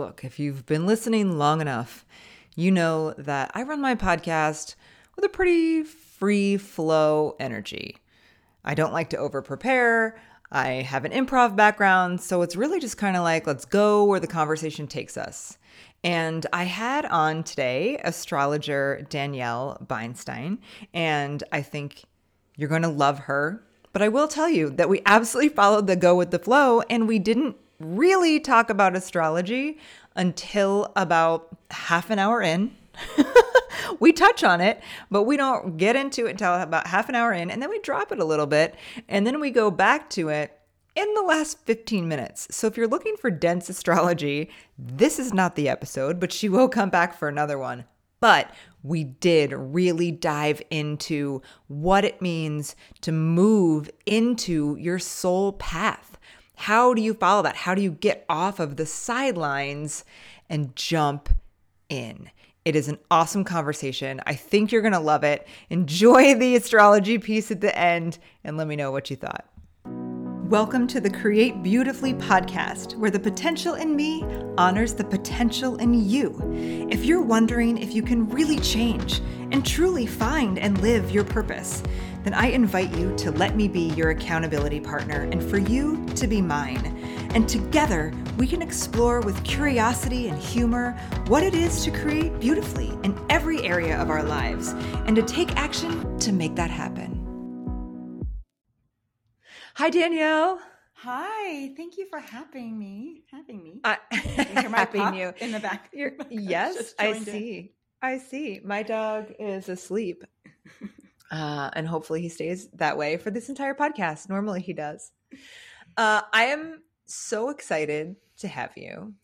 look, if you've been listening long enough, you know that I run my podcast with a pretty free flow energy. I don't like to over prepare. I have an improv background, so it's really just kind of like, let's go where the conversation takes us. And I had on today astrologer Danielle Beinstein, and I think you're going to love her. But I will tell you that we absolutely followed the go with the flow, and we didn't really talk about astrology until about half an hour in. we touch on it, but we don't get into it until about half an hour in, and then we drop it a little bit, and then we go back to it in the last 15 minutes. So if you're looking for dense astrology, this is not the episode, but she will come back for another one. But we did really dive into what it means to move into your soul path. How do you follow that? How do you get off of the sidelines and jump in? It is an awesome conversation. I think you're going to love it. Enjoy the astrology piece at the end and let me know what you thought. Welcome to the Create Beautifully podcast, where the potential in me honors the potential in you. If you're wondering if you can really change and truly find and live your purpose, then I invite you to let me be your accountability partner and for you to be mine. And together, we can explore with curiosity and humor what it is to create beautifully in every area of our lives and to take action to make that happen. Hi, Danielle. Hi, thank you for having me. Having me. I, having you in the back. You're, yes, I see. In. I see. My dog is asleep, uh, and hopefully he stays that way for this entire podcast. Normally he does. Uh, I am so excited to have you.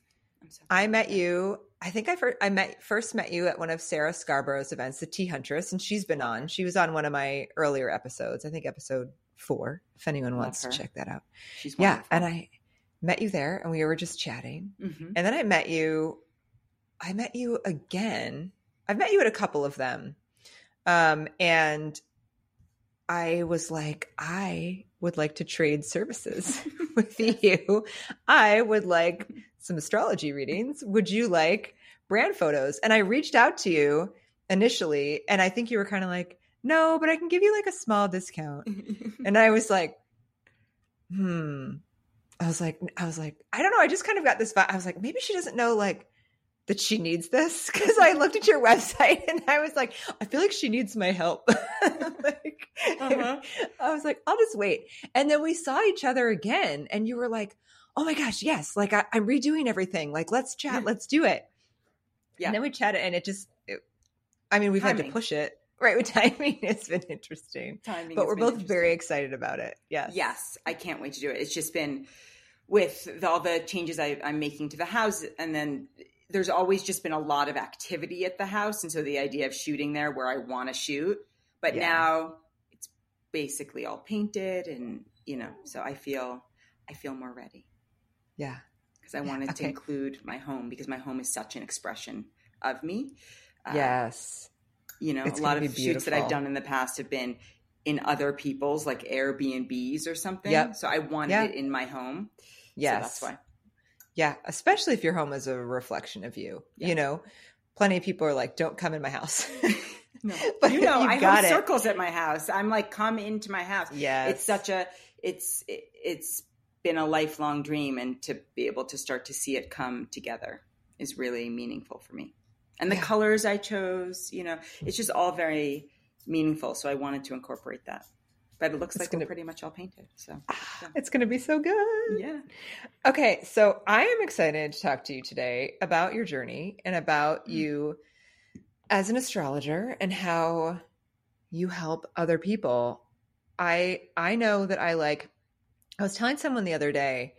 So I met you. I think I first I met first met you at one of Sarah Scarborough's events, the Tea Huntress, and she's been on. She was on one of my earlier episodes. I think episode four, if anyone wants to check that out. She's wonderful. yeah, and I met you there, and we were just chatting, mm-hmm. and then I met you. I met you again. I've met you at a couple of them, um, and I was like, I would like to trade services with you. I would like some astrology readings. Would you like brand photos? And I reached out to you initially, and I think you were kind of like, no, but I can give you like a small discount. and I was like, hmm. I was like, I was like, I don't know. I just kind of got this vibe. I was like, maybe she doesn't know like that she needs this because I looked at your website and I was like, I feel like she needs my help. like, uh-huh. I was like, I'll just wait. And then we saw each other again, and you were like, Oh my gosh, yes! Like I, am redoing everything. Like let's chat, let's do it. Yeah. And then we chatted, and it just, it, I mean, we've Timing. had to push it right with timing it's been interesting timing but we're both very excited about it yes yes i can't wait to do it it's just been with the, all the changes I, i'm making to the house and then there's always just been a lot of activity at the house and so the idea of shooting there where i want to shoot but yeah. now it's basically all painted and you know so i feel i feel more ready yeah because i wanted okay. to include my home because my home is such an expression of me uh, yes you know, it's a lot of shoots that I've done in the past have been in other people's like Airbnbs or something. Yep. So I wanted yep. it in my home. Yes. So that's why. Yeah. Especially if your home is a reflection of you. Yeah. You know, plenty of people are like, don't come in my house. no. But you know, I have circles at my house. I'm like, come into my house. Yeah. It's such a, it's, it, it's been a lifelong dream. And to be able to start to see it come together is really meaningful for me and the yeah. colors I chose, you know, it's just all very meaningful. So I wanted to incorporate that. But it looks it's like gonna, we're pretty much all painted. So yeah. it's going to be so good. Yeah. Okay. So I am excited to talk to you today about your journey and about mm-hmm. you as an astrologer and how you help other people. I I know that I like I was telling someone the other day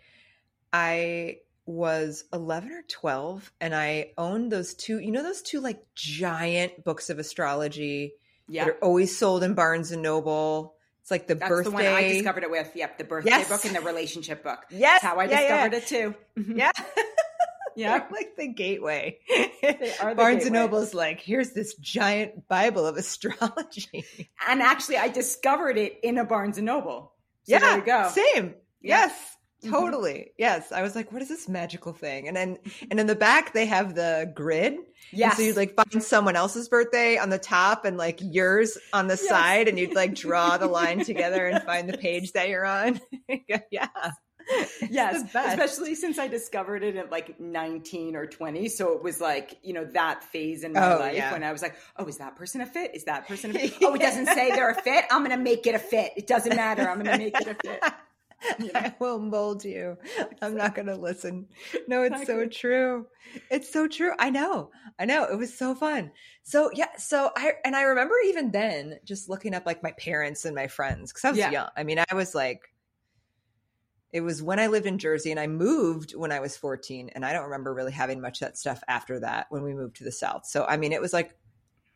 I was 11 or 12 and I owned those two, you know, those two like giant books of astrology yeah. that are always sold in Barnes and Noble. It's like the That's birthday. the one I discovered it with. Yep. The birthday yes. book and the relationship book. Yes. That's how I yeah, discovered yeah. it too. Mm-hmm. Yeah. yeah. like the gateway. The Barnes gateway. and Noble's like, here's this giant Bible of astrology. And actually I discovered it in a Barnes and Noble. So yeah. There you go. Same. Yes. Mm-hmm. Totally. Yes. I was like, what is this magical thing? And then mm-hmm. and in the back they have the grid. Yeah. So you'd like find someone else's birthday on the top and like yours on the yes. side and you'd like draw the line together and find the page that you're on. yeah. Yes, especially since I discovered it at like 19 or 20. So it was like, you know, that phase in my oh, life yeah. when I was like, oh, is that person a fit? Is that person a fit? Oh, it doesn't say they're a fit. I'm going to make it a fit. It doesn't matter. I'm going to make it a fit. I will mold you. I'm not going to listen. No, it's so true. It's so true. I know. I know. It was so fun. So, yeah. So, I, and I remember even then just looking up like my parents and my friends because I was yeah. young. I mean, I was like, it was when I lived in Jersey and I moved when I was 14. And I don't remember really having much that stuff after that when we moved to the South. So, I mean, it was like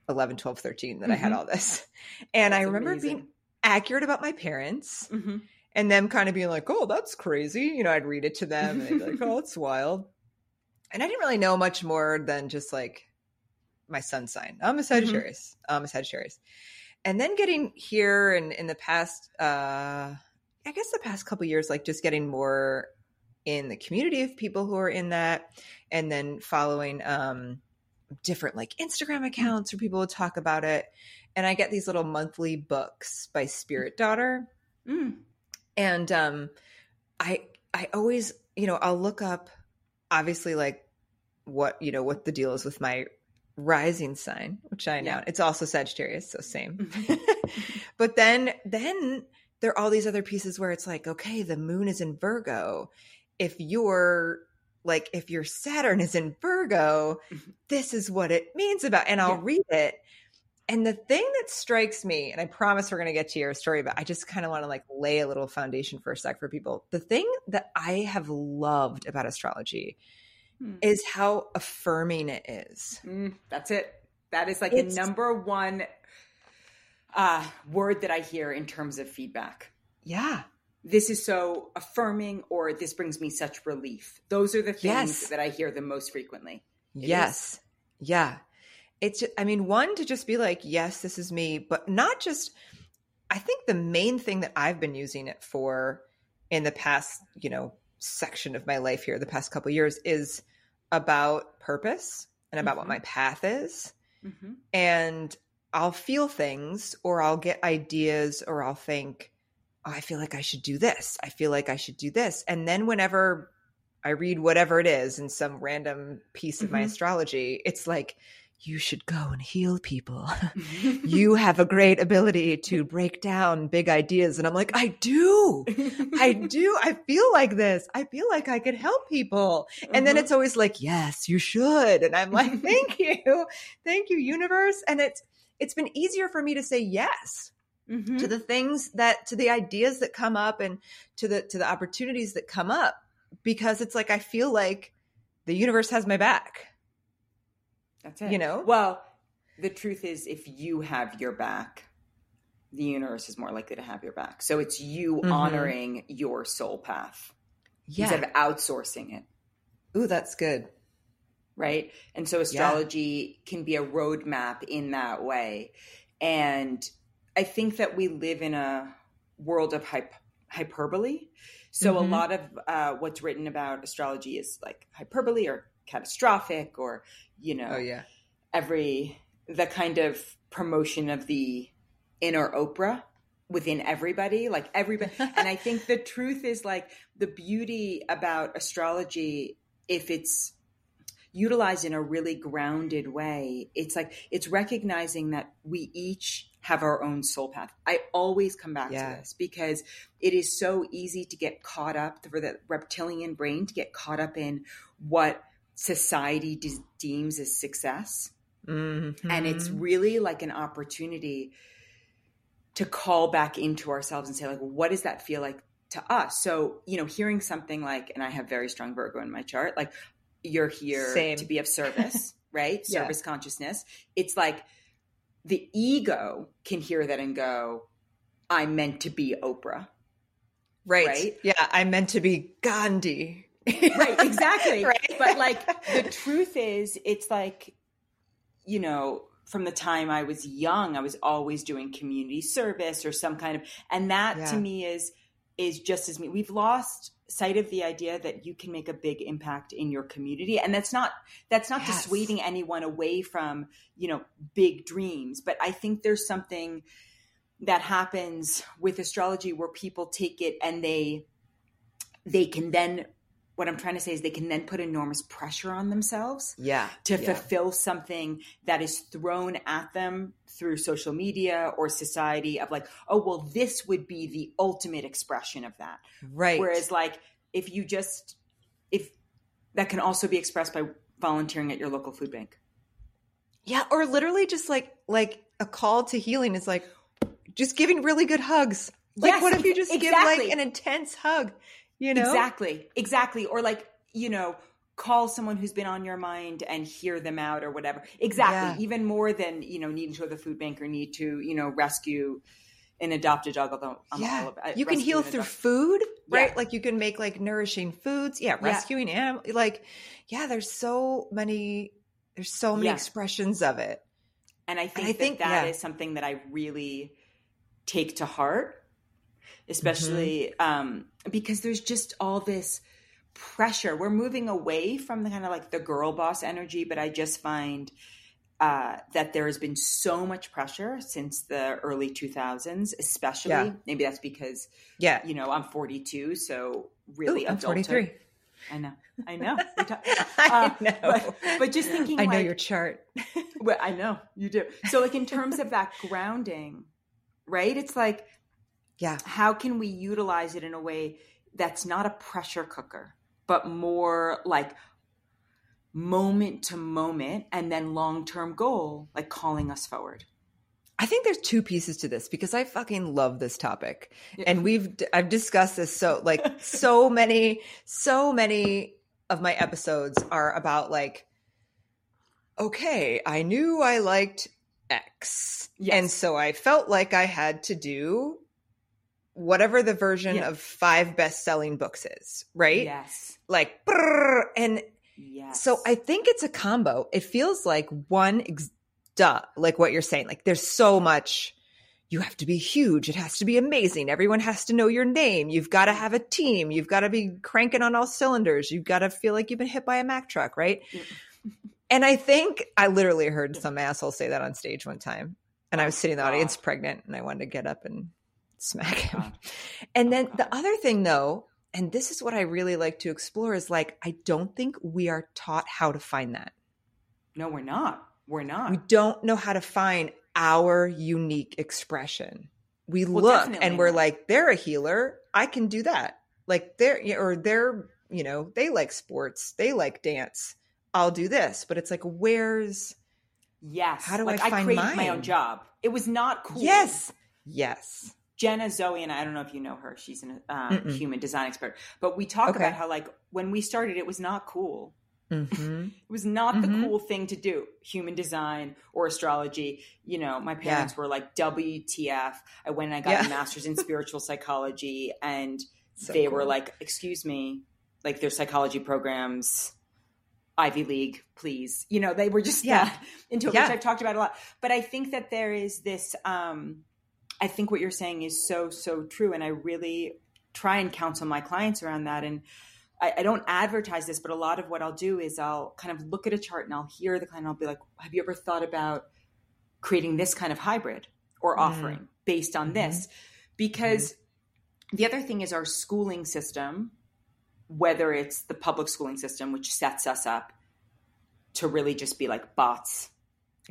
11, 12, 13 that mm-hmm. I had mm-hmm. all this. And That's I remember amazing. being accurate about my parents. Mm-hmm and them kind of being like, "Oh, that's crazy." You know, I'd read it to them and they'd be like, "Oh, it's wild." And I didn't really know much more than just like my sun sign. I'm a mm-hmm. Sagittarius. Mm-hmm. I'm a Sagittarius. And then getting here and in the past uh I guess the past couple years like just getting more in the community of people who are in that and then following um different like Instagram accounts where people will talk about it. And I get these little monthly books by Spirit Daughter. Mm and um i i always you know i'll look up obviously like what you know what the deal is with my rising sign which i know yeah. it's also sagittarius so same mm-hmm. but then then there are all these other pieces where it's like okay the moon is in virgo if you're like if your saturn is in virgo mm-hmm. this is what it means about and i'll yeah. read it and the thing that strikes me, and I promise we're going to get to your story, but I just kind of want to like lay a little foundation for a sec for people. The thing that I have loved about astrology hmm. is how affirming it is. Mm, that's it. That is like it's, a number one uh, word that I hear in terms of feedback. Yeah. This is so affirming, or this brings me such relief. Those are the things yes. that I hear the most frequently. It yes. Is. Yeah it's just, i mean one to just be like yes this is me but not just i think the main thing that i've been using it for in the past you know section of my life here the past couple years is about purpose and about mm-hmm. what my path is mm-hmm. and i'll feel things or i'll get ideas or i'll think oh, i feel like i should do this i feel like i should do this and then whenever i read whatever it is in some random piece of mm-hmm. my astrology it's like you should go and heal people. you have a great ability to break down big ideas. And I'm like, I do. I do. I feel like this. I feel like I could help people. And uh-huh. then it's always like, yes, you should. And I'm like, thank you. Thank you, universe. And it's, it's been easier for me to say yes mm-hmm. to the things that, to the ideas that come up and to the, to the opportunities that come up because it's like, I feel like the universe has my back that's it. You know? Well, the truth is, if you have your back, the universe is more likely to have your back. So it's you mm-hmm. honoring your soul path yeah. instead of outsourcing it. Ooh, that's good. Right. And so astrology yeah. can be a roadmap in that way. And I think that we live in a world of hype, hyperbole. So mm-hmm. a lot of uh, what's written about astrology is like hyperbole or catastrophic or you know oh yeah every the kind of promotion of the inner oprah within everybody like everybody and i think the truth is like the beauty about astrology if it's utilized in a really grounded way it's like it's recognizing that we each have our own soul path i always come back yeah. to this because it is so easy to get caught up for the reptilian brain to get caught up in what society de- deems as success. Mm-hmm. And it's really like an opportunity to call back into ourselves and say, like, what does that feel like to us? So, you know, hearing something like, and I have very strong Virgo in my chart, like, you're here Same. to be of service, right? yeah. Service consciousness. It's like the ego can hear that and go, I'm meant to be Oprah. Right. right. Yeah. I'm meant to be Gandhi right, exactly. right. But like the truth is, it's like, you know, from the time I was young, I was always doing community service or some kind of, and that yeah. to me is, is just as me. We've lost sight of the idea that you can make a big impact in your community and that's not that's not Yes. dissuading anyone away from you know big dreams but i think there's something that happens with astrology where people take it and they they can then what i'm trying to say is they can then put enormous pressure on themselves Yeah. to Yeah. fulfill something that is thrown at them through social media or society of like oh well this would be the ultimate expression of that Right. whereas like if you just if that can also be expressed by volunteering at your local food bank Yeah, or literally just like like a call to healing is like just giving really good hugs. Like Yes, what if you just give like an intense hug? You know? exactly exactly or like you know call someone who's been on your mind and hear them out or whatever exactly Yeah. even more than you know needing to go to the food bank or need to you know rescue an adopted dog although I'm all yeah. about You can heal through adopt- food, right? Yeah. Like you can make like nourishing foods. Yeah, Yeah. rescuing animal like yeah, there's so many there's so many Yeah. expressions of it. And I think, I think- that that yeah. is something that I really take to heart, especially Mm-hmm. um, because there's just all this pressure. We're moving away from the kind of like the girl boss energy, but I just find uh, that there has been so much pressure since the early 2000s, especially. Yeah. Maybe that's because, Yeah. you know, I'm 42, so really Ooh, I'm 43. I know. I know. We're I uh, know. But, but just thinking I know like, your chart. well, I know you do. So, like in terms of that grounding, right? It's like, Yeah. how can we utilize it in a way that's not a pressure cooker, but more like moment to moment and then long term goal, like calling us forward? I think there's two pieces to this because I fucking love this topic. Yeah. And we've I've discussed this so like so many so many of my episodes are about like okay, I knew I liked X. Yes. And so I felt like I had to do whatever the version Yeah. of five best-selling books is, right? Yes. Like brrr, and Yes. so I think it's a combo. It feels like one, ex- duh, like what you're saying. Like there's so much. You have to be huge. It has to be amazing. Everyone has to know your name. You've got to have a team. You've got to be cranking on all cylinders. You've got to feel like you've been hit by a Mack truck, right? Yeah. And I think I literally heard some asshole say that on stage one time. And I was sitting in the audience pregnant and I wanted to get up and smack him. And Oh, then the other thing, though, and this is what I really like to explore, is like, I don't think we are taught how to find that. no, we're not. We're not. We don't know how to find our unique expression. We Well, look and we're not. like, they're a healer. I can do that. Like they're, or they're, you know, they like sports, they like dance. I'll do this. But it's like, where's, yes. How do like, I find created my own job. It was not cool. yes, yes. Jenna Zoe, and I don't know if you know her. She's a um, human design expert. But we talk Okay. about how, like, when we started, it was not cool. hmm It was not Mhm. the cool thing to do. Human design or astrology. You know, my parents were like, WTF. I went and I got Yeah. a master's in spiritual psychology, and So they were like, excuse me, like, their psychology programs. Ivy League, please. You know, they were just Yeah. that into it, Yeah. which I've talked about a lot. But I think that there is this um I think what you're saying is so, so true. And I really try and counsel my clients around that. And I, I don't advertise this, but a lot of what I'll do is I'll kind of look at a chart and I'll hear the client. I'll be like, have you ever thought about creating this kind of hybrid or Mhm. offering based on Mhm. this? Because the other thing is our schooling system, whether it's the public schooling system, which sets us up to really just be like bots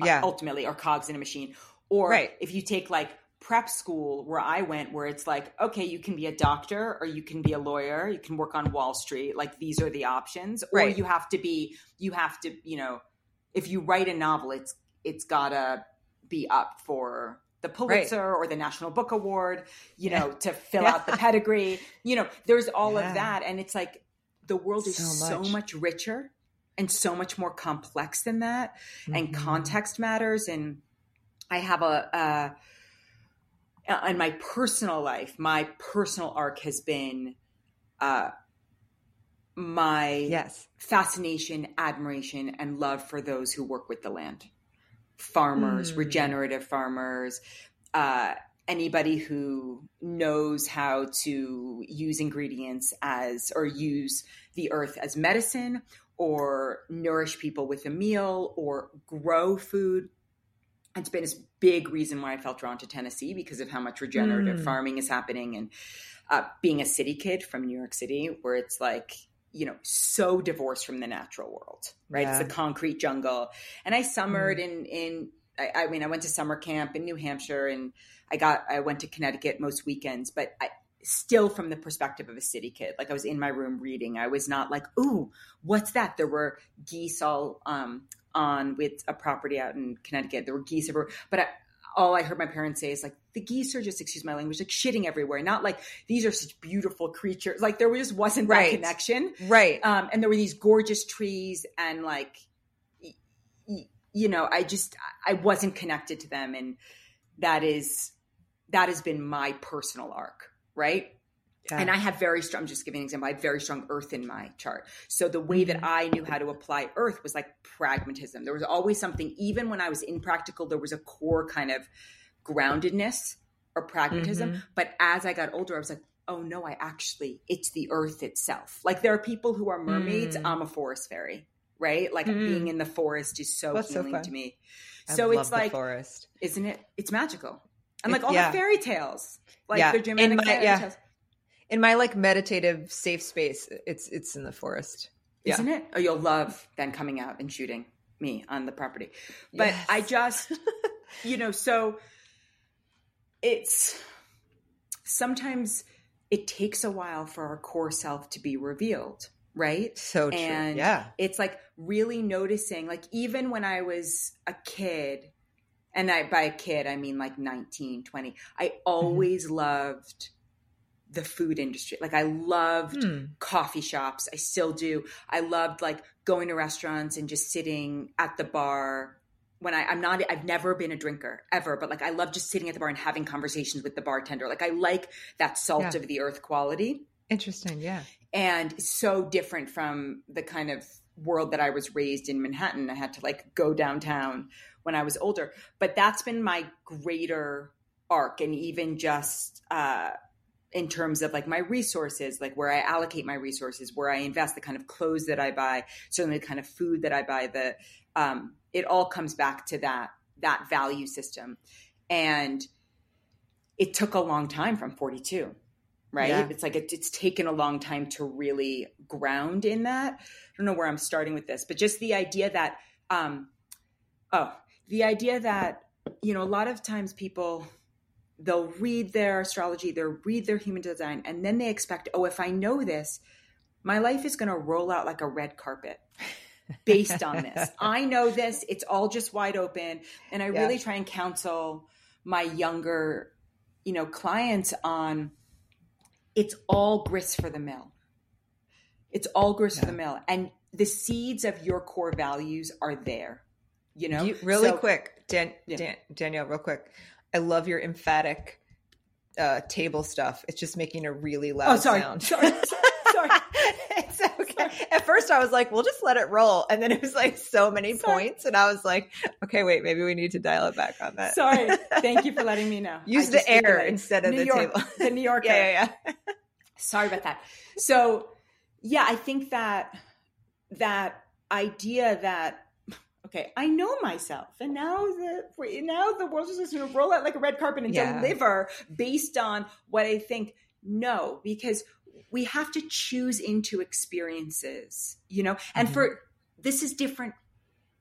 uh, Yeah. ultimately or cogs in a machine or Right. if you take like prep school where i went where it's like okay you can be a doctor or you can be a lawyer you can work on wall street like these are the options or Right. you have to be you have to you know if you write a novel it's it's gotta be up for the Pulitzer or the National Book Award, you Yeah. know, to fill Yeah. out the pedigree. You know, there's all Yeah. of that. And it's like the world is So so much. much richer and so much more complex than that and Mhm. context matters and i have a uh in my personal life my personal arc has been uh my Yes. fascination admiration and love for those who work with the land farmers Mm. regenerative farmers uh anybody who knows how to use ingredients as or use the earth as medicine or nourish people with a meal or grow food it's been a big reason why I felt drawn to Tennessee because of how much regenerative mm. farming is happening and uh, being a city kid from New York City, where it's like, you know, so divorced from the natural world, right? Yeah. It's a concrete jungle. And I summered mm. in, in, I, I, mean, I went to summer camp in New Hampshire and I got, I went to Connecticut most weekends, but I, still from the perspective of a city kid. Like I was in my room reading. I was not like, ooh, what's that? There were geese all um, on with a property out in Connecticut. There were geese everywhere. But I, all I heard my parents say is like, the geese are just, excuse my language, like shitting everywhere. Not like these are such beautiful creatures. Like there just wasn't that connection. Right. Um, and there were these gorgeous trees and like, you know, I just, I wasn't connected to them. And that is, that has been my personal arc right? Yeah. And I have very strong, I'm just giving an example, I have very strong earth in my chart. So the way that mm-hmm. I knew how to apply earth was like pragmatism. There was always something, even when I was impractical, there was a core kind of groundedness or pragmatism. Mm-hmm. But as I got older, I was like, oh no, I actually, it's the earth itself. Like there are people who are mermaids. Mm. I'm a forest fairy, right? Like mm. being in the forest is so That's healing so to me. I so it's like, forest. isn't it? It's magical. And like all yeah. the fairy tales, like yeah. the Germanic in my, fairy yeah. tales. In my like meditative safe space, it's it's in the forest, isn't it? Oh, you'll love then coming out and shooting me on the property. But yes. I just, you know, so it's sometimes it takes a while for our core self to be revealed right? So true. And yeah. It's like really noticing, like even when I was a kid, and I, by a kid, I mean like 19, 20. I mm-hmm. always mm-hmm. loved the food industry. Like I loved hmm. coffee shops. I still do. I loved like going to restaurants and just sitting at the bar when I, I'm not, I've never been a drinker ever, but like I love just sitting at the bar and having conversations with the bartender. Like I like that salt yeah. of the earth quality. Interesting. Yeah. And so different from the kind of world that I was raised in Manhattan. I had to like go downtown when I was older. But that's been my greater arc. And even just uh, in terms of like my resources, like where I allocate my resources, where I invest, the kind of clothes that I buy, certainly the kind of food that I buy, the um, it all comes back to that that value system. And it took a long time from 42 right? Yeah. It's like it, it's taken a long time to really ground in that. I don't know where I'm starting with this, but just the idea that, um, oh, the idea that you know a lot of times people they'll read their astrology they'll read their human design and then they expect oh if i know this my life is going to roll out like a red carpet based on this i know this it's all just wide open and i yeah. really try and counsel my younger you know clients on it's all grist for the mill it's all grist yeah. for the mill and the seeds of your core values are there you know you, really so, quick Dan, yeah. Dan, danielle real quick i love your emphatic uh, table stuff. It's just making a really loud oh, sorry. sound. Sorry. Sorry. It's okay. At first i was like we'll just let it roll. And then it was like so many sorry. points and i was like okay wait maybe we need to dial it back on that. Sorry. Thank you for letting me know. Use I the air instead of new the York, table. the new yorker. yeah, yeah, yeah. sorry about that. So yeah i think that that idea that okay, I know myself, and now the now the world is just going to roll out like a red carpet and yeah. deliver based on what I think. No, because we have to choose into experiences, you know, and mm-hmm. for this is different.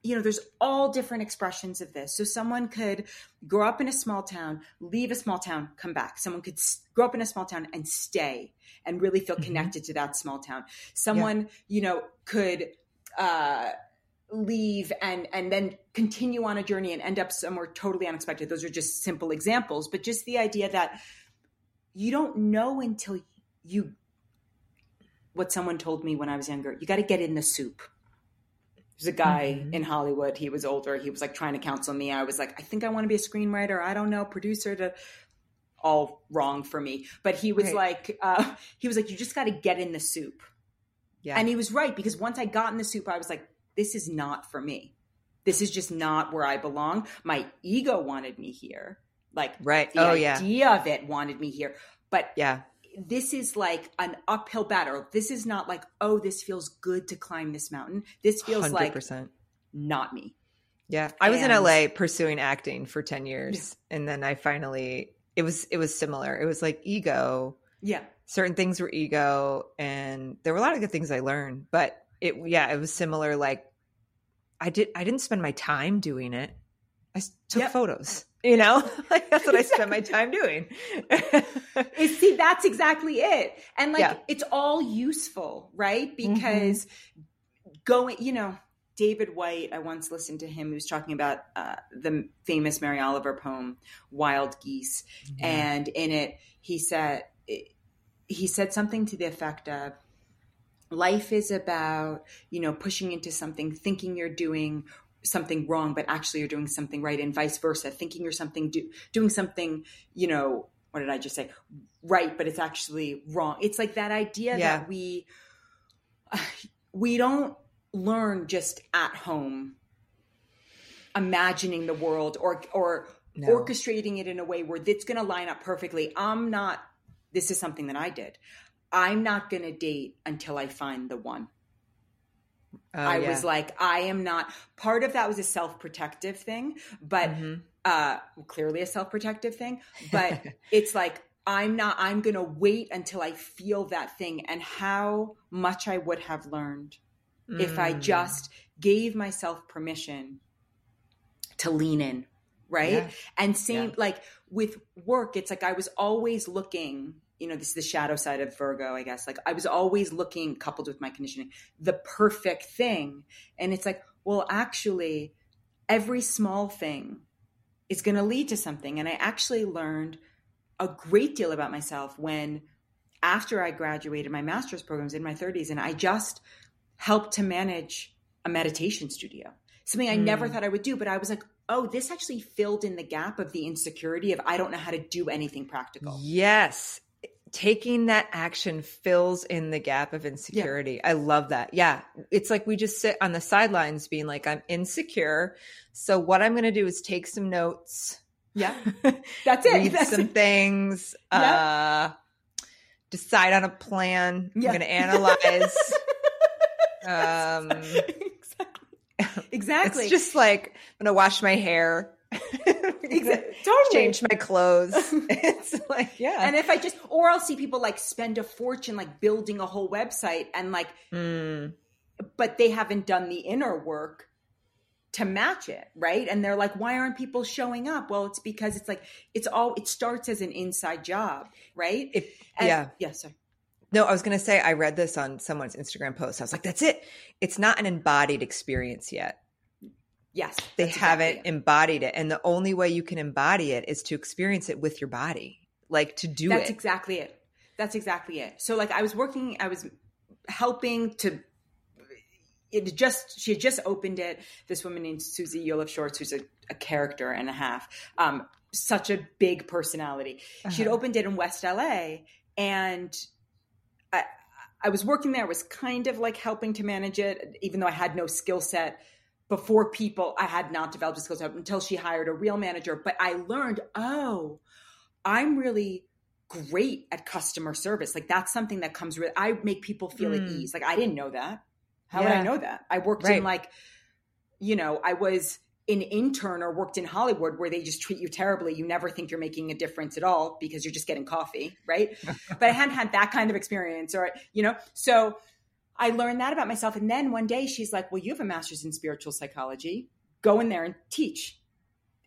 You know, there's all different expressions of this. So someone could grow up in a small town, leave a small town, come back. Someone could grow up in a small town and stay and really feel mm-hmm. connected to that small town. Someone, yeah. you know, could uh, leave and and then continue on a journey and end up somewhere totally unexpected those are just simple examples but just the idea that you don't know until you what someone told me when i was younger you got to get in the soup there's a guy mm-hmm. in hollywood he was older he was like trying to counsel me i was like i think i want to be a screenwriter i don't know producer to all wrong for me but he was right. like uh, he was like you just got to get in the soup yeah. And he was right because once I got in the soup, I was like, this is not for me. This is just not where I belong. My ego wanted me here. Like Right. the Oh, yeah. idea of it wanted me here. But Yeah. this is like an uphill battle. This is not like, oh, this feels good to climb this mountain. This feels like 100%. not me. Yeah. I was in LA pursuing acting for 10 years and then I finally it was it was similar. It was like ego. Yeah. Certain things were ego and there were a lot of good things I learned, but it yeah, it was similar like I did I didn't spend my time doing it. I took Yep. photos. You know? like that's what I spent my time doing. See, that's exactly it. And like, Yeah. it's all useful, right? Because going, you know, David Whyte, I once listened to him. He was talking about uh, the famous Mary Oliver poem, Wild Geese. And in it, he said, he said something to the effect of, life is about, you know, pushing into something, thinking you're doing something wrong, but actually you're doing something right, and vice versa. Thinking you're something do, doing something, you know, what did I just say? Right, but it's actually wrong. It's like that idea Yeah. that we we don't learn just at home, imagining the world or or No. orchestrating it in a way where it's going to line up perfectly. I'm not. This is something that I did. I'm not going to date until I find the one. Oh, I yeah. was like, I am not. Part of that was a self protective thing, but Mhm. uh, clearly a self protective thing. But it's like, I'm not, I'm going to wait until I feel that thing and how much I would have learned if I Mm. just gave myself permission to lean in. Right. Yeah. And same Yeah. like with work, it's like I was always looking, you know, this is the shadow side of Virgo, I guess. Like I was always looking, coupled with my conditioning, the perfect thing. And it's like, well, actually, every small thing is going to lead to something. And I actually learned a great deal about myself when, after I graduated my master's programs in my 30s, and I just helped to manage a meditation studio. Something I never Mm. thought I would do, but I was like, oh, this actually filled in the gap of the insecurity of I don't know how to do anything practical. Yes. Taking that action fills in the gap of insecurity. I love that. Yeah. It's like we just sit on the sidelines being like, I'm insecure. So what I'm going to do is take some notes. Yeah. That's it. read That's some it. things, uh, decide on a plan. Yeah. I'm going to analyze. um, exactly. exactly. It's just like I'm going to wash my hair. Exa- totally. Change my clothes. it's like, yeah. And if I just, or I'll see people like spend a fortune like building a whole website and like, Mm, but they haven't done the inner work to match it, right? And they're like, why aren't people showing up? Well, it's because it's like, it's all, it starts as an inside job, right? it, And- yeah. Yeah. sir. No, I was going to say, I read this on someone's Instagram post. I was like, that's it. It's not an embodied experience yet. Yes. They haven't exactly embodied it. And the only way you can embody it is to experience it with your body, like to do That's it. exactly it. That's exactly it. So like I was working, I was helping to it just she had just opened it. This woman named Susie Yoliff Shorts, who's a, a character and a half. Um, such a big personality. She'd Uh-huh. opened it in West LA and I I was working there, was kind of like helping to manage it, even though I had no skill set before people I had not developed a skill set until she hired a real manager. But I learned, oh, I'm really great at customer service. Like that's something that comes with I make people feel at Mm. ease. Like I didn't know that. How would I know that? I worked Right. in like, you know, I was an intern or worked in Hollywood where they just treat you terribly. You never think you're making a difference at all because you're just getting coffee, right? but I hadn't had that kind of experience or, you know, so I learned that about myself. And then one day she's like, well, you have a master's in spiritual psychology. Go in there and teach.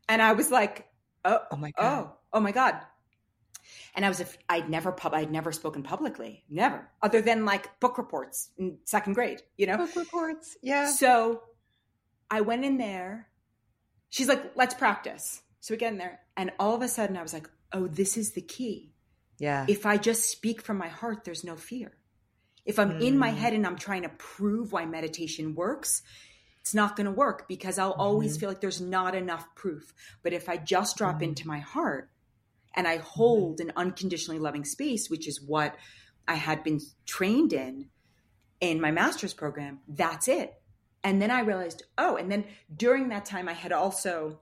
And I was like, oh, Oh my oh, God. oh, oh my God. And I was, if I'd never pub, I'd never spoken publicly, never, other than like book reports in second grade, you know? Book reports. Yeah. So I went in there. She's like, let's practice. So we get in there. And all of a sudden I was like, oh, this is the key. Yeah. If I just speak from my heart, there's no fear. If I'm in my Mm. head and I'm trying to prove why meditation works, it's not going to work because I'll always Mhm. feel like there's not enough proof. But if I just drop Mhm. into my heart and I hold an unconditionally loving space, which is what I had been trained in in my master's program, that's it. And then I realized, oh, and then during that time, I had also,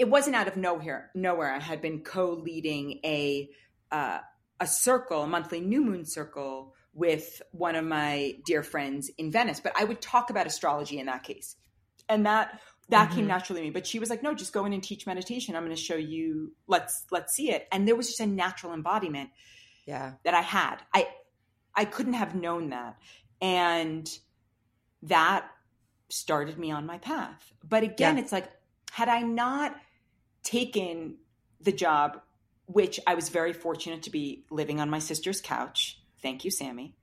it wasn't out of nowhere. Nowhere. I had been co-leading a uh, a circle, a monthly new moon circle with one of my dear friends in Venice. But I would talk about astrology in that case, and that that mm-hmm. came naturally to me. But she was like, "No, just go in and teach meditation. I'm going to show you. Let's let's see it." And there was just a natural embodiment, yeah, that I had. I I couldn't have known that, and that started me on my path. But again, yeah. it's like had I not taken the job, which I was very fortunate to be living on my sister's couch. Thank you, Sammy.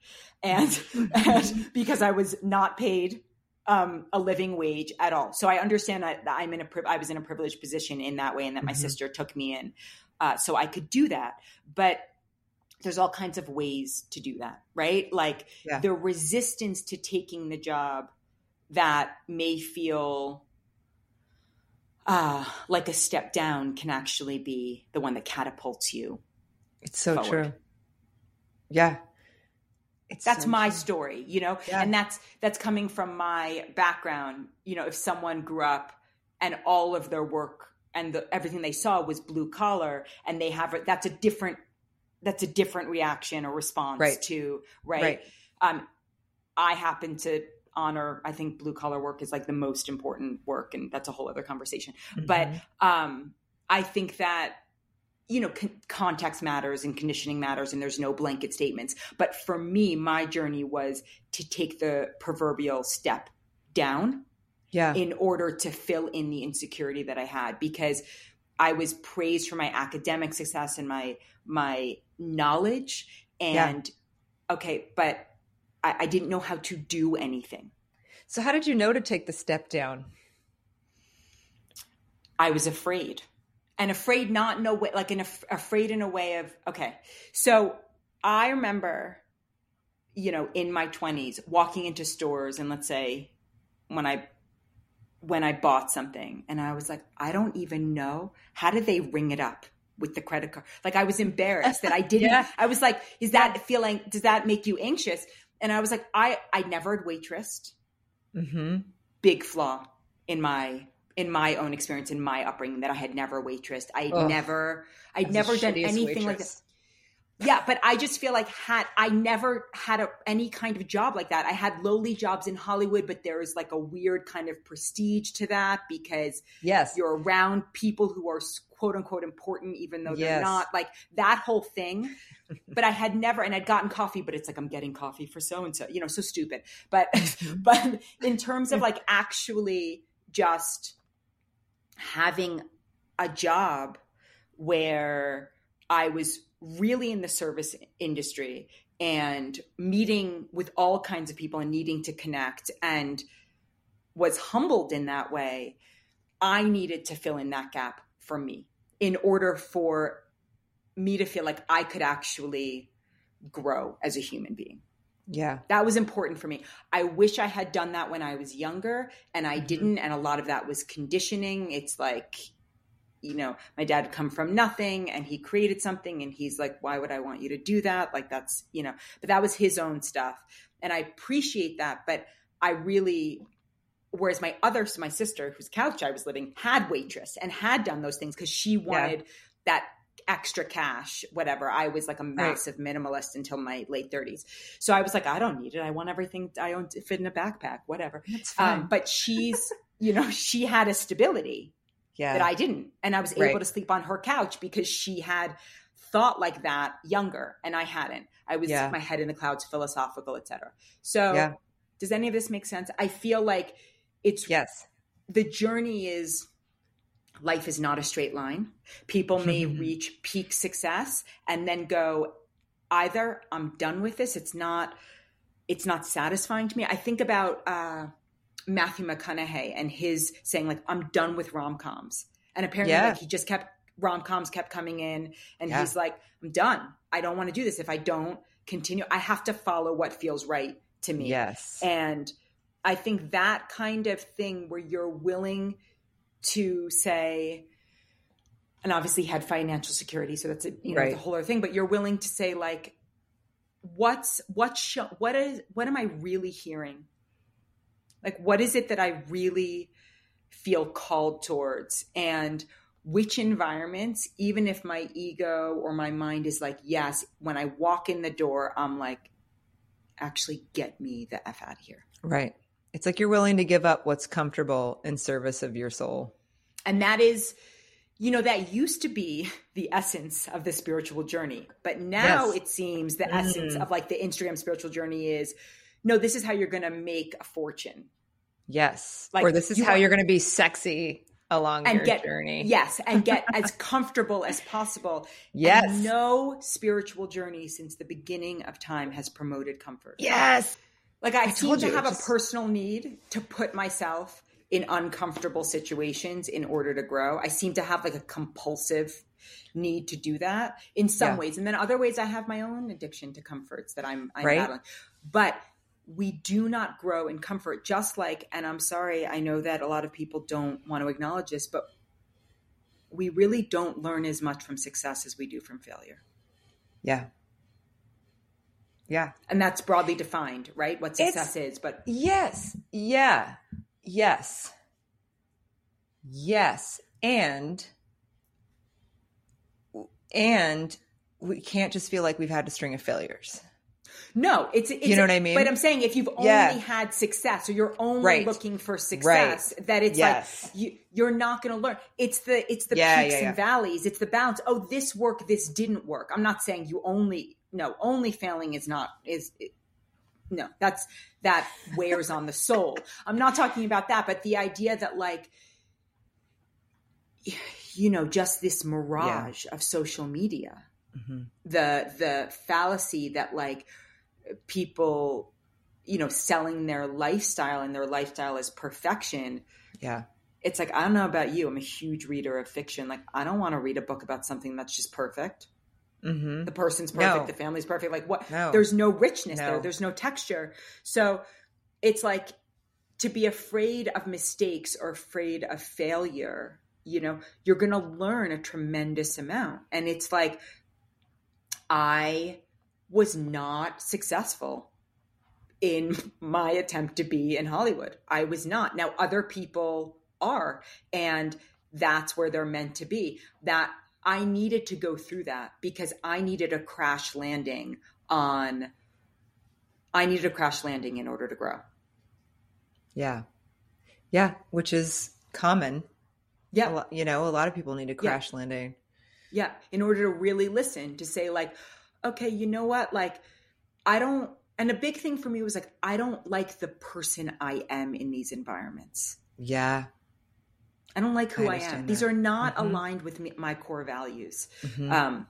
And, and because I was not paid um, a living wage at all. So I understand that, I'm in a, I was in a privileged position in that way and that my mm-hmm. sister took me in. Uh, so I could do that. But there's all kinds of ways to do that, right? Like yeah. the resistance to taking the job that may feel uh, like a step down can actually be the one that catapults you. It's so forward. true. Yeah. It's that's so my true. story, you know, yeah. and that's that's coming from my background. You know, if someone grew up and all of their work and the, everything they saw was blue collar, and they have that's a different that's a different reaction or response right. to right. right. Um, I happen to honor i think blue collar work is like the most important work and that's a whole other conversation mm-hmm. but um i think that you know con- context matters and conditioning matters and there's no blanket statements but for me my journey was to take the proverbial step down yeah in order to fill in the insecurity that i had because i was praised for my academic success and my my knowledge and yeah. okay but I, I didn't know how to do anything. So, how did you know to take the step down? I was afraid and afraid not in a way, like in a, afraid in a way of, okay. So I remember, you know, in my twenties walking into stores and let's say when I, when I bought something and I was like, I don't even know how did they ring it up? with the credit card. Like I was embarrassed that I didn't. yeah. I was like, is that feeling? Does that make you anxious? And I was like, I I never had waitressed. Mm-hmm. Big flaw in my in my own experience in my upbringing that I had never waitressed. I had never I'd never done anything waitress. like that. Yeah, but I just feel like had I never had a, any kind of job like that. I had lowly jobs in Hollywood, but there is like a weird kind of prestige to that because yes, you're around people who are quote unquote important, even though they're not. Like that whole thing. but I had never, and I'd gotten coffee, but it's like I'm getting coffee for so and so, you know, so stupid. But but in terms of like actually just having a job where I was really in the service industry and meeting with all kinds of people and needing to connect and was humbled in that way, I needed to fill in that gap for me in order for me to feel like I could actually grow as a human being. Yeah. That was important for me. I wish I had done that when I was younger and I mm-hmm. didn't. And a lot of that was conditioning. It's like, you know, my dad come from nothing and he created something and he's like, why would I want you to do that? Like that's, you know, but that was his own stuff. And I appreciate that. But I really, whereas my other, my sister whose couch I was living had waitress and had done those things because she wanted yeah. that extra cash, whatever. I was like a massive right. minimalist until my late 30s. So I was like, I don't need it. I want everything I own to fit in a backpack, whatever. Um, but she's, you know, she had a stability yeah. that I didn't. And I was able right. to sleep on her couch because she had thought like that younger and I hadn't. I was yeah. my head in the clouds, philosophical, etc. So yeah. does any of this make sense? I feel like it's yes. The journey is life is not a straight line. People may reach peak success and then go either I'm done with this, it's not it's not satisfying to me. I think about uh Matthew McConaughey and his saying like I'm done with rom coms, and apparently yeah. like he just kept rom coms kept coming in, and yeah. he's like I'm done. I don't want to do this. If I don't continue, I have to follow what feels right to me. Yes, and I think that kind of thing where you're willing to say and obviously had financial security so that's a you know right. the whole other thing but you're willing to say like what's what sh- what is what am i really hearing like, what is it that I really feel called towards? And which environments, even if my ego or my mind is like, yes, when I walk in the door, I'm like, actually get me the F out of here. Right. It's like you're willing to give up what's comfortable in service of your soul. And that is, you know, that used to be the essence of the spiritual journey. But now Yes. it seems the mm. essence of like the Instagram spiritual journey is no, this is how you're going to make a fortune. Yes. Like, or this is you how want- you're going to be sexy along and your get journey. yes and get as comfortable as possible Yes. And no spiritual journey since the beginning of time has promoted comfort Yes. Like i, I seem to you, have a personal need to put myself in uncomfortable situations in order to grow i seem to have like a compulsive need to do that in some Yeah. ways and then other ways i have my own addiction to comforts that i'm, I'm Right. battling but we do not grow in comfort just like and i'm sorry i know that a lot of people don't want to acknowledge this but we really don't learn as much from success as we do from failure Yeah. Yeah. and that's broadly defined right what success is but Yes. Yeah. Yes. Yes. And and we can't just feel like we've had a string of failures. no it's, it's You know what I mean? but i'm saying if you've only Yeah. had success or you're only Right. looking for success that it's Yes. like you, you're not going to learn it's the it's the Yeah, peaks yeah. and valleys it's the balance oh this worked this didn't work i'm not saying you only no only failing is not is no that's that wears on the soul i'm not talking about that but the idea that like you know just this mirage of social media Mhm. the the fallacy that like people you know selling their lifestyle and their lifestyle as perfection Yeah. it's like i don't know about you i'm a huge reader of fiction like i don't want to read a book about something that's just perfect Mm-hmm. the person's perfect No. the family's perfect like what No. there's no richness No. there there's no texture so it's like to be afraid of mistakes or afraid of failure you know you're going to learn a tremendous amount and it's like i was not successful in my attempt to be in hollywood i was not now other people are and that's where they're meant to be that i needed to go through that because i needed a crash landing on i needed a crash landing in order to grow Yeah. Yeah. Which is common. yeah A lo- you know, a lot of people need a crash landing. Yeah, in order to really listen, to say, like, okay, you know what? Like, I don't, and a big thing for me was like, I don't like the person I am in these environments. Yeah. I don't like who I I, am. understand These are not Mhm. aligned with me, my core values. Mhm. Um,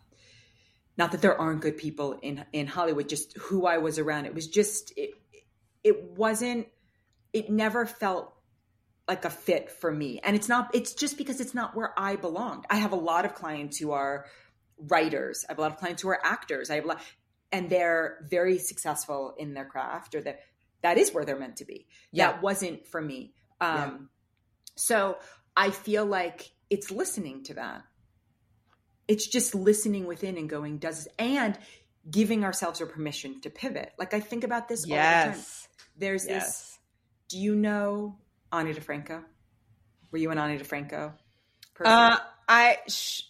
not that there aren't good people in in Hollywood, just who I was around. It was just it. It wasn't. It never felt like a fit for me, and it's not. It's just because it's not where I belonged. I have a lot of clients who are writers. I have a lot of clients who are actors. I have a lot, and they're very successful in their craft, or that that is where they're meant to be. Yeah. That wasn't for me. Um, Yeah. So I feel like it's listening to that. It's just listening within and going does and giving ourselves a permission to pivot. Like i think about this all the time. Yes. there's this do you know Ani DiFranco were you an Ani DiFranco person? Uh, I sh-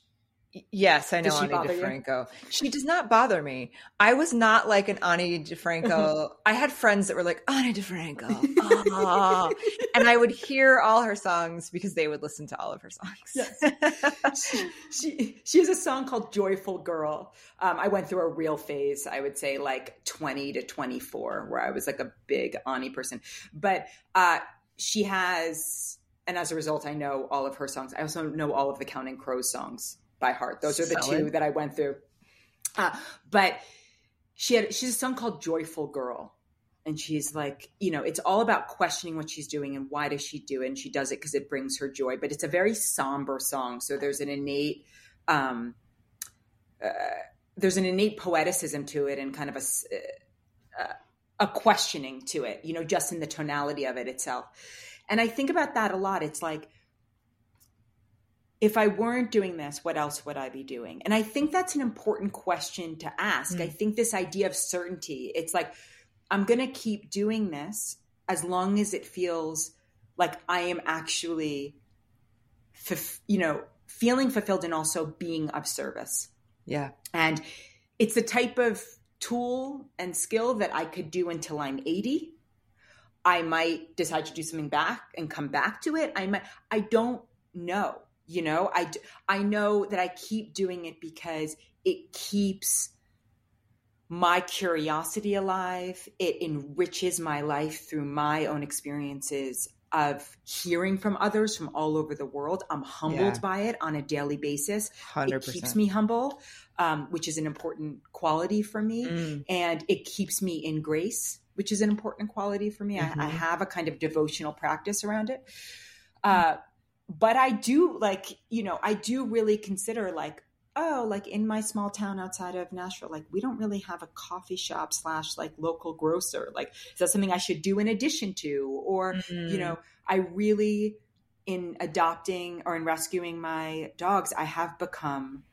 yes, I know she Ani bother you? She does not bother me. I was not like an Ani DiFranco. I had friends that were like Ani DiFranco, oh. and I would hear all her songs because they would listen to all of her songs. she she has a song called joyful girl um, i went through a real phase i would say like 20 to 24 where i was like a big ani person but uh, she has and as a result i know all of her songs i also know all of the counting crows songs by heart. Those are the two that i went through. Uh, but she had she's a song called joyful girl. And she's like you know it's all about questioning what she's doing and why does she do it? And she does it because it brings her joy. But it's a very somber song. So there's an innate um uh, there's an innate poeticism to it and kind of a, uh, a questioning to it you know just in the tonality of it itself. And i think about that a lot. It's like if I weren't doing this, what else would I be doing? And I think that's an important question to ask. Mm. I think this idea of certainty, it's like, I'm going to keep doing this as long as it feels like I am actually, you know, feeling fulfilled and also being of service. Yeah. And it's the type of tool and skill that I could do until I'm 80. I might decide to do something back and come back to it. I might I don't know. You know, I I know that I keep doing it because it keeps my curiosity alive. It enriches my life through my own experiences of hearing from others from all over the world. I'm humbled yeah. by it on a daily basis. 100%. It keeps me humble, um, which is an important quality for me. Mm. And it keeps me in grace, which is an important quality for me. Mm-hmm. I, I, mm-hmm. have a kind of devotional practice around it. Uh, but I do like, you know, I do really consider like, oh, like in my small town outside of Nashville, like we don't really have a coffee shop slash like local grocer. Like, is that something I should do in addition to? Or, mm-hmm. you know, I really, in adopting or in rescuing my dogs, I have become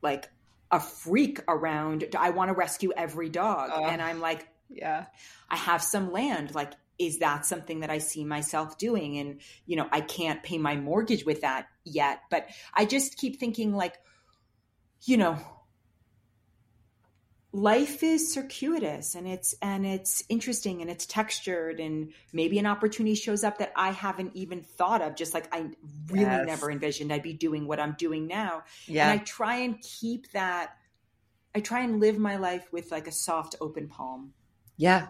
like a freak around, I want to rescue every dog. and I'm like, yeah, I have some land. Like, is that something that I see myself doing? And, you know, I can't pay my mortgage with that yet. But I just keep thinking, like, you know, life is circuitous and it's and it's interesting and it's textured and maybe an opportunity shows up that I haven't even thought of just like I really yes. never envisioned I'd be doing what I'm doing now. Yeah. And I try and keep that I try and live my life with like a soft open palm. Yeah.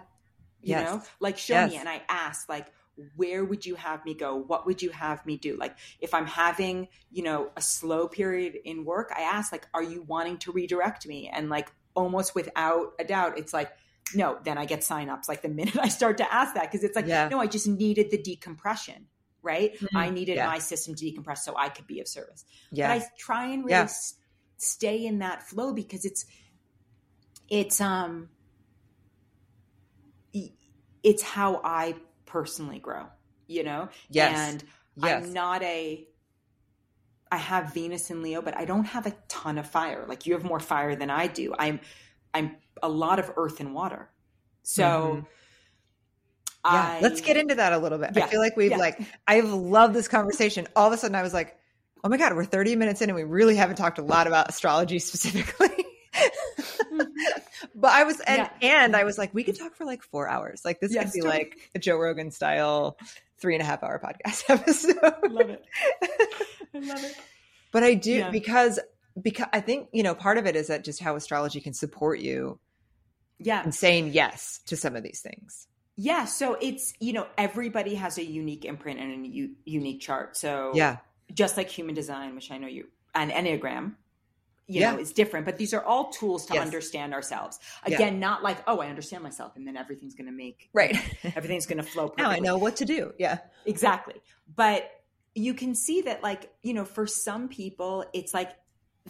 You yes. know? Like show yes. me and I ask like where would you have me go what would you have me do like if i'm having you know a slow period in work i ask like are you wanting to redirect me and like almost without a doubt it's like no then i get sign ups. like the minute i start to ask that because it's like yeah. no i just needed the decompression right mm-hmm. i needed yeah. my system to decompress so i could be of service yeah but i try and really yeah. s- stay in that flow because it's it's um it's how i personally grow, you know? Yes. And yes. I'm not a I have Venus in Leo, but I don't have a ton of fire. Like you have more fire than I do. I'm I'm a lot of earth and water. So mm-hmm. Yeah, I, let's get into that a little bit. Yeah, I feel like we've yeah. like I've loved this conversation. All of a sudden I was like, "Oh my god, we're 30 minutes in and we really haven't talked a lot about astrology specifically." But I was and yeah. and I was like, we could talk for like four hours. Like this yes, could be totally. like a Joe Rogan style three and a half hour podcast episode. love it. I love it. But I do yeah. because because I think, you know, part of it is that just how astrology can support you. Yeah. And saying yes to some of these things. Yeah. So it's, you know, everybody has a unique imprint and a u- unique chart. So yeah. Just like human design, which I know you, an Enneagram, you yeah. know is different but these are all tools to yes. understand ourselves again yeah. not like oh i understand myself and then everything's going to make right everything's going to flow perfectly. now i know what to do yeah exactly but you can see that like you know for some people it's like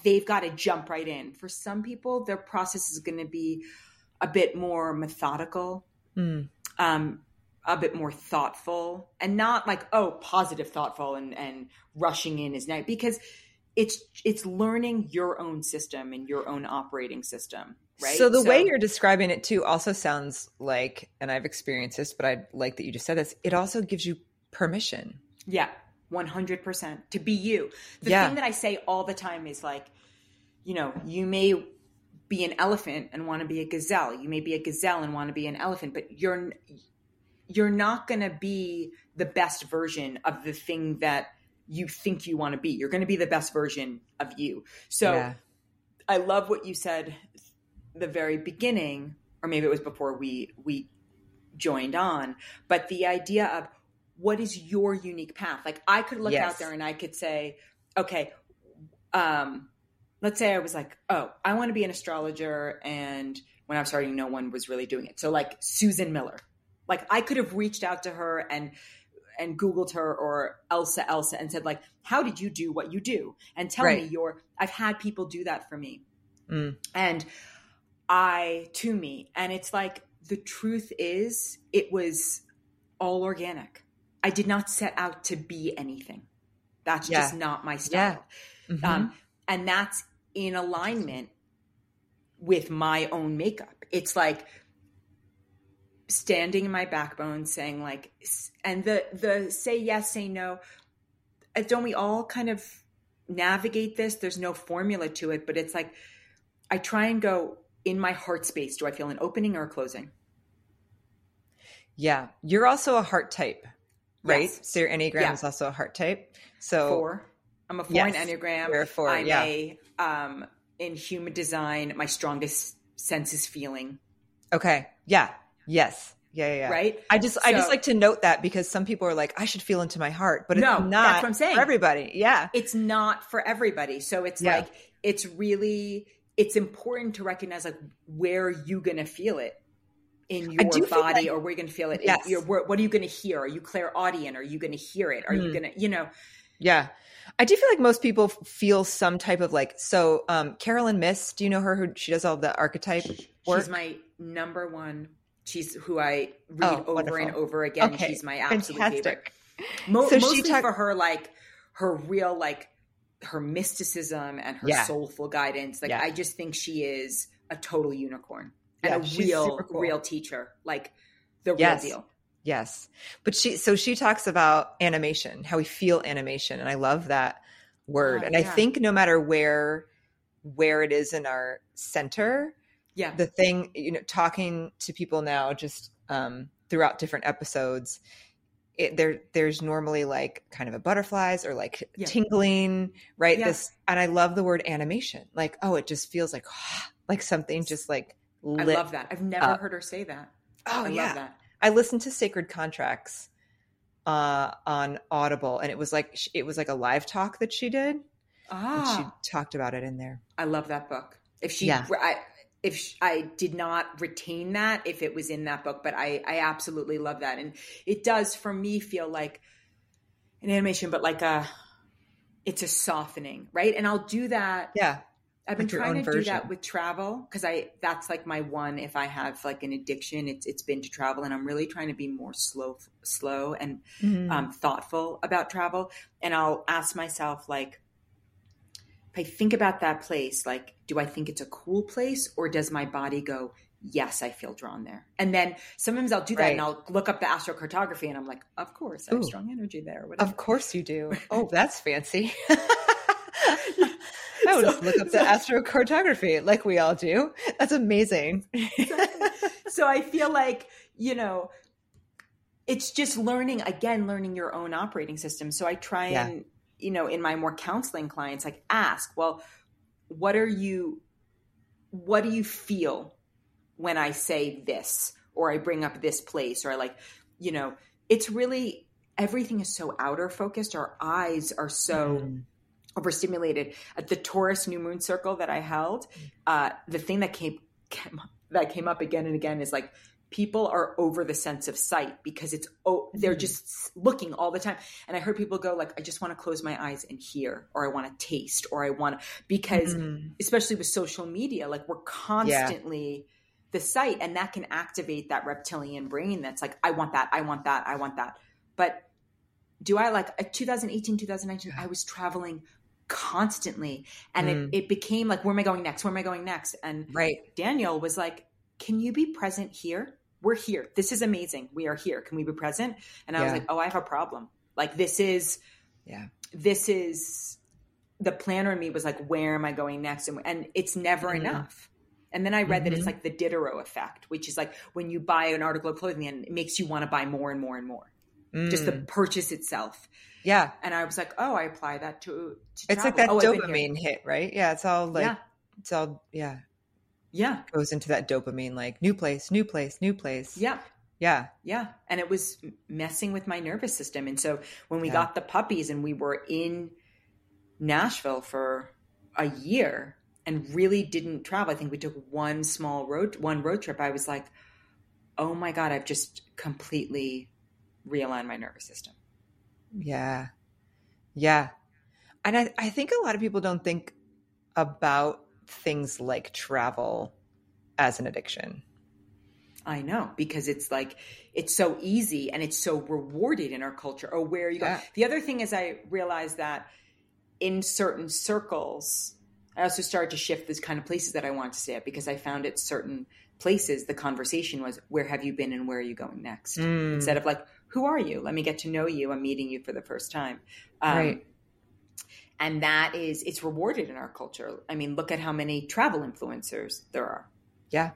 they've got to jump right in for some people their process is going to be a bit more methodical mm. um a bit more thoughtful and not like oh positive thoughtful and and rushing in is nice because it's it's learning your own system and your own operating system right? So the so, way you're describing it too also sounds like and i've experienced this but i like that you just said this it also gives you permission. Yeah 100% to be you. The yeah. thing that i say all the time is like you know you may be an elephant and want to be a gazelle. You may be a gazelle and want to be an elephant but you're you're not going to be the best version of the thing that you think you want to be. You're going to be the best version of you. So yeah. I love what you said the very beginning or maybe it was before we we joined on, but the idea of what is your unique path? Like I could look yes. out there and I could say, okay, um let's say I was like, "Oh, I want to be an astrologer." And when I was starting, no one was really doing it. So, like Susan Miller, like I could have reached out to her and and Googled her or Elsa Elsa and said, like, how did you do what you do? And tell right. me your, I've had people do that for me. Mm. And I, to me, and it's like, the truth is, it was all organic. I did not set out to be anything. That's yeah. just not my style. Yeah. Mm-hmm. Um, and that's in alignment with my own makeup. It's like, standing in my backbone saying like and the the say yes say no uh, don't we all kind of navigate this. There's no formula to it, but it's like I try and go in my heart space. Do I feel an opening or a closing? Yeah. You're also a heart type, right? Yes. So your Enneagram Yeah. is also a heart type. So Four. I'm a four Yes, in Enneagram. you're a four, I'm yeah. a um in human design, my strongest sense is feeling. okay. Yeah. Yes. Yeah, yeah, yeah. Right? I just I just like to note that because some people are like, I should feel into my heart, but it's No, not that's what I'm saying. for everybody. Yeah. It's not for everybody. So it's Yeah. like it's really it's important to recognize like where you gonna feel it in your body like- or where you're gonna feel it. Yes. your, what are you gonna hear? Are you clairaudient? Are you gonna hear it? Are you Mm. gonna you know Yeah. I do feel like most people feel some type of like so um Caroline Myss, do you know her who she does all the archetype work? she's my number one she's who I read Oh, over wonderful. and over again. Okay, She's my absolute favorite. Fantastic. Mo- So she mostly talk- for her like her real like her mysticism and her Yeah. soulful guidance. Like Yeah. I just think she is a total unicorn and Yeah, a real cool. real teacher. Like the Yes. real deal. Yes. But she so she talks about animation, how we feel animation, and I love that word. Oh, and I think no matter where where it is in our center, Yeah. the thing, you know, talking to people now just um throughout different episodes, it there there's normally like kind of a butterflies or like Yeah. tingling, right? Yeah. This and I love the word animation. Like, oh, it just feels like like something just like I love that. I've never up. heard her say that. Oh I yeah. love that. I listened to Sacred Contracts uh, on Audible, and it was like it was like a live talk that she did, Ah, she talked about it in there. I love that book. If she, Yeah. I, if sh I did not retain that, if it was in that book, but I, I absolutely love that, and it does for me feel like an animation, but like a, it's a softening, right? And I'll do that. Yeah, I've been trying to do that with travel because I that's like my one. If I have like an addiction, it's it's been to travel, and I'm really trying to be more slow, slow and Mm. um, thoughtful about travel. And I'll ask myself, like, I think about that place, like, do I think it's a cool place or does my body go, yes, I feel drawn there? And then sometimes I'll do that and I'll look up the astrocartography and I'm like, of course, I have Ooh. strong energy there. Whatever. of course you do. Oh, that's fancy. I would So- just look up the astrocartography like we all do. That's amazing. so I feel like, you know, it's just learning again, learning your own operating system. So I try Yeah. and, you know, in my more counseling clients, like ask, well, what are you, what do you feel when I say this, or I bring up this place, or I like, you know, it's really, everything is so outer focused. Our eyes are so Mm. overstimulated. At the Taurus new moon circle that I held, uh, the thing that came, came that came up again and again is like people are over the sense of sight because it's oh they're Mhm. just looking all the time. And I heard people go like, I just want to close my eyes and hear, or I want to taste, or I want to because Mm. especially with social media, like we're constantly the sight, and that can activate that reptilian brain that's like, I want that, I want that, I want that. But do I like uh, 2018, 2019? I was traveling constantly, and Mm. it, it became like, where am I going next? Where am I going next? And Right. Daniel was like, Can you be present here? We're here. This is amazing. We are here. Can we be present? And I was like, Oh, I have a problem. Like, this is, Yeah. this is the planner in me was like, Where am I going next? And, and it's never Mhm. enough. And then I read that it's Mhm. like the Diderot effect, which is like when you buy an article of clothing and it makes you want to buy more and more and more. Just the Mm. purchase itself. yeah. And I was like, oh, I apply that to, to It's like that. Oh, I've been here. dopamine hit, right? Yeah. It's all like yeah, it's all yeah yeah, goes into that dopamine like new place, new place, new place. yeah. Yeah. Yeah. And it was messing with my nervous system. And so when we Yeah. got the puppies and we were in Nashville for a year and really didn't travel, I think we took one small road, one road trip. I was like, oh my God, I've just completely realigned my nervous system. Yeah. Yeah. And I, I think a lot of people don't think about things like travel as an addiction. I know because it's like it's so easy and it's so rewarded in our culture. Or where are you Yeah. go. The other thing is, I realized that in certain circles, I also started to shift this kind of places that I wanted to stay at because I found at certain places the conversation was, "Where have you been and where are you going next?" Mm. Instead of like, "Who are you? Let me get to know you. I'm meeting you for the first time." Um, Right. And that is it's rewarded in our culture. I mean look at how many travel influencers there are. Yeah.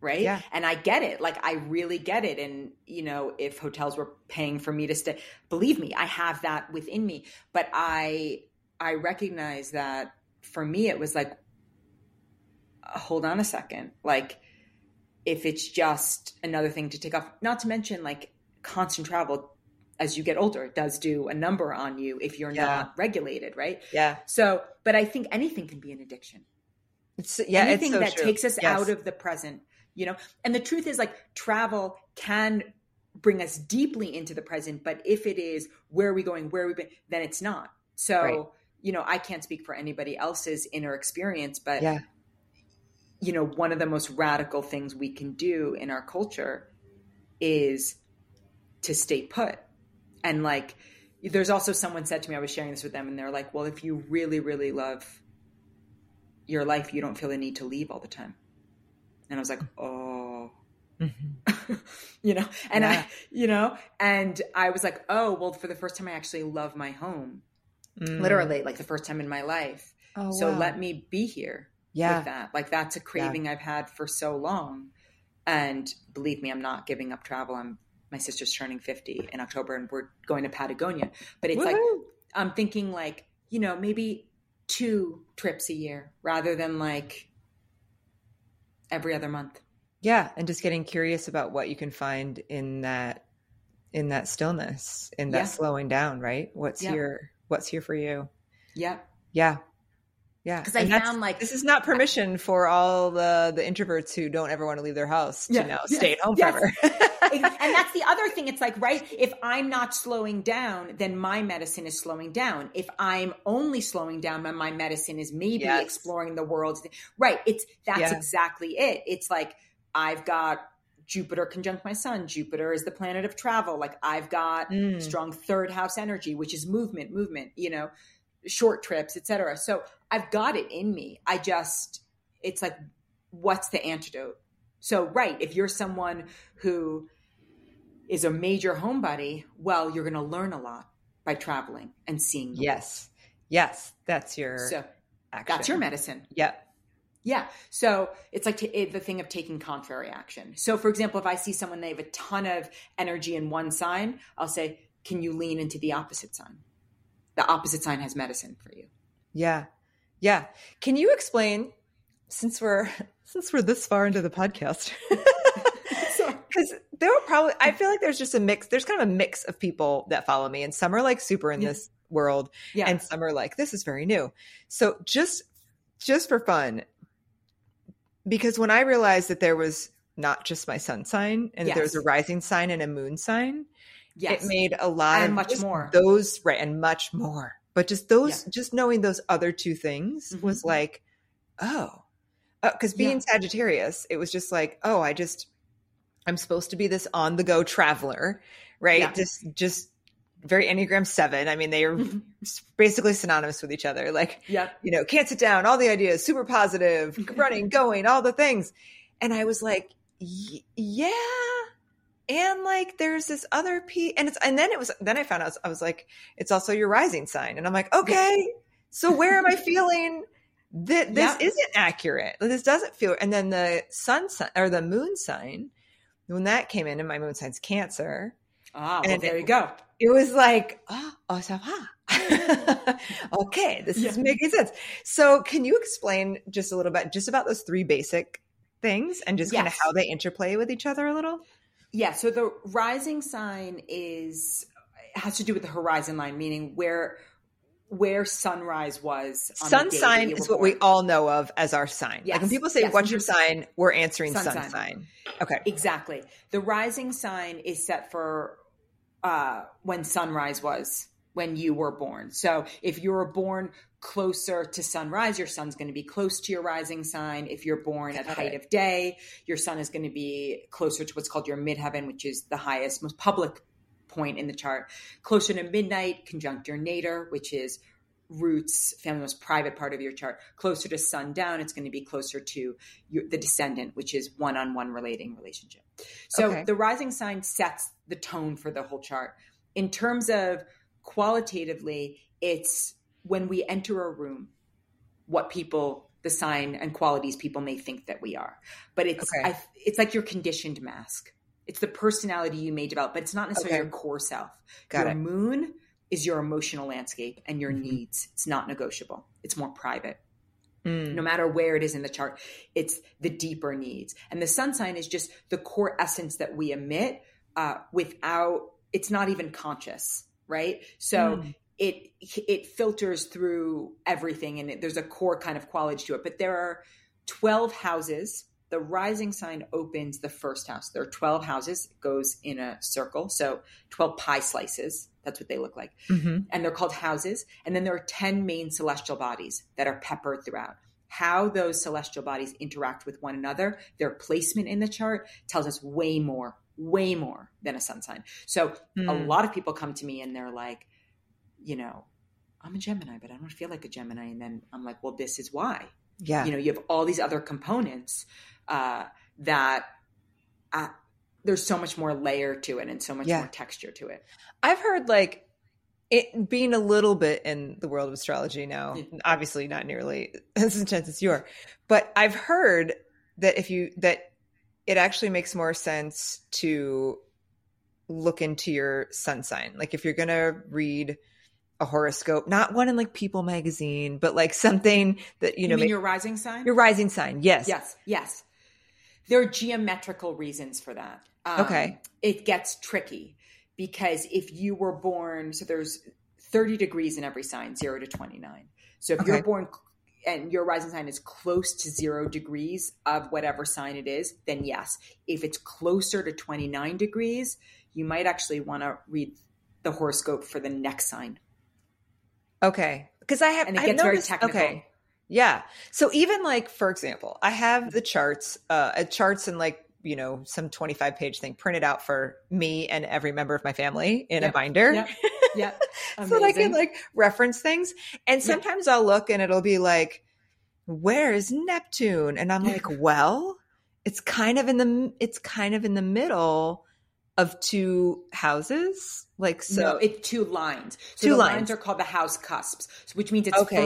Right? Yeah. and i get it. Like i really get it. And you know if hotels were paying for me to stay believe me i have that within me. But i i recognize that for me it was like hold on a second. Like if it's just another thing to take off. Not to mention like constant travel as you get older it does do a number on you if you're Yeah. not regulated right yeah so but i think anything can be an addiction it's yeah anything it's so that true. takes us Yes. out of the present you know and the truth is like travel can bring us deeply into the present but if it is where are we going where are we been then it's not so Right. you know i can't speak for anybody else's inner experience but Yeah. you know one of the most radical things we can do in our culture is to stay put and like there's also someone said to me i was sharing this with them and they're like well if you really really love your life you don't feel the need to leave all the time. And i was like oh. Mhm. you know? And Yeah. i you know? And i was like oh well for the first time i actually love my home. Mm. literally like the first time in my life. Oh, so wow. let me be here yeah. with that. Like that's a craving i've had for so long. And believe me i'm not giving up travel. I'm my sister's turning 50 in october and we're going to patagonia. But it's like i'm thinking like you know maybe two trips a year rather than like every other month. Yeah and just getting curious about what you can find in that in that stillness in that Yeah. slowing down right? What's Yeah. here what's here for you? Yeah. Yeah yeah 'Cause I found, like- this is not permission for all the the introverts who don't ever want to leave their house to Yeah. now Yes. stay at home Yes. forever and that's the other thing. It's like, right, if I'm not slowing down, then my medicine is slowing down. If I'm only slowing down, then my medicine is maybe Yes. exploring the world. Right. It's that's Yeah. exactly it. It's like I've got Jupiter conjunct my sun. Jupiter is the planet of travel. Like I've got Mm. strong third house energy, which is movement, movement, you know, short trips, etc. So I've got it in me. I just it's like what's the antidote? So right, if you're someone who is a major homebody, well, you're going to learn a lot by traveling and seeing. yes yes that's your. So action that's your medicine. yep Yeah. So it's like t- the thing of taking contrary action. So, for example, if I see someone, they have a ton of energy in one sign, I'll say, can you lean into the opposite sign? The opposite sign has medicine for you. Yeah. Yeah. Can you explain since we're since we're this far into the podcast? Cuz there were probably I feel like there's just a mix there's kind of a mix of people that follow me and some are like super in Yeah. this world yeah. and some are like this is very new. So just just for fun because when I realized that there was not just my sun sign and that there was a rising sign and a moon sign, yes. it made a lot And of much more. those right and much more but just those just knowing those other two things Mhm. was like oh because being Yeah. sagittarius it was just like oh i just i'm supposed to be this on the go traveler right Yeah. just just very enneagram 7 i mean they are Mhm. basically synonymous with each other like yeah. you know, can't sit down, all the ideas, super positive, running, going, all the things. And I was like, yeah. And like, there's this other piece. And it's, and then it was, then I found out, I was like, it's also your rising sign. And I'm like, okay, so where am I feeling that this Yeah. isn't accurate? This doesn't feel, and then the sun sign or the moon sign, when that came in, and my moon sign's Cancer, Ah, well, And there you go. it was like, oh, oh ça va. okay, this is making sense. So, can you explain just a little bit, just about those three basic things and just kind of how they interplay with each other a little? Yeah. So the rising sign is has to do with the horizon line, meaning where where sunrise was. On the sun sign is were what we all know of as our sign. Like when people say, yes, What's your sign? We're answering sun, Sun sign. sign. Okay. Exactly. The rising sign is set for uh, when sunrise was when you were born. So if you were born closer to sunrise, your sun's going to be close to your rising sign. If you're born at Got height it. of day, your sun is going to be closer to what's called your midheaven, which is the highest, most public point in the chart. Closer to midnight, conjunct your nadir, which is roots, family most private part of your chart. Closer to sundown, it's going to be closer to your, the descendant, which is one-on-one relating relationship. So Okay. the rising sign sets the tone for the whole chart. In terms of qualitatively, it's when we enter a room, what people, the sign and qualities people may think that we are. But it's Okay. I, it's like your conditioned mask. It's the personality you may develop, but it's not necessarily Okay. your core self. Got your it. moon is your emotional landscape and your Mhm. needs. It's not negotiable. It's more private Mm. no matter where it is in the chart it's the deeper needs and the sun sign is just the core essence that we emit uh, without it's not even conscious right so Mm. It it filters through everything and it, there's a core kind of quality to it but there are 12 houses the rising sign opens the first house there are 12 houses it goes in a circle so 12 pie slices that's what they look like Mhm. and they're called houses. And then there are 10 main celestial bodies that are peppered throughout. How those celestial bodies interact with one another, their placement in the chart tells us way more, way more than a sun sign. So a Mm. lot of people come to me and they're like, you know, I'm a Gemini, but I don't feel like a Gemini. And then I'm like, well, this is why. Yeah. You know, you have all these other components uh, that uh, there's so much more layer to it and so much Yeah. more texture to it. I've heard like it being a little bit in the world of astrology now, Yeah. obviously not nearly as intense as you are, but I've heard that if you that it actually makes more sense to look into your sun sign. Like if you're going to read a horoscope, not one in like People magazine, but like something that you You, know mean your rising sign? your rising sign. Yes. Yes, yes. There are geometrical reasons for that. Um, Okay. It gets tricky because if you were born, so there's 30 degrees in every sign, zero to 29. So if Okay. you're born and your rising sign is close to zero degrees of whatever sign it is, then yes. If it's closer to 29 degrees, you might actually want to read the horoscope for the next sign. Okay. Because I have And it gets very technical. Okay. Yeah. So even like for example, I have the charts, uh, uh, charts and like you know some twenty five page thing printed out for me and every member of my family in a Yep. binder. Yep. Yeah. so that I can like reference things. And sometimes I'll look and it'll be like, "Where is Neptune?" And I'm like, "Well, it's kind of in the it's kind of in the middle of two houses." Like so, no, it's two lines. So Two the lines. lines are called the house cusps, which means it's Okay,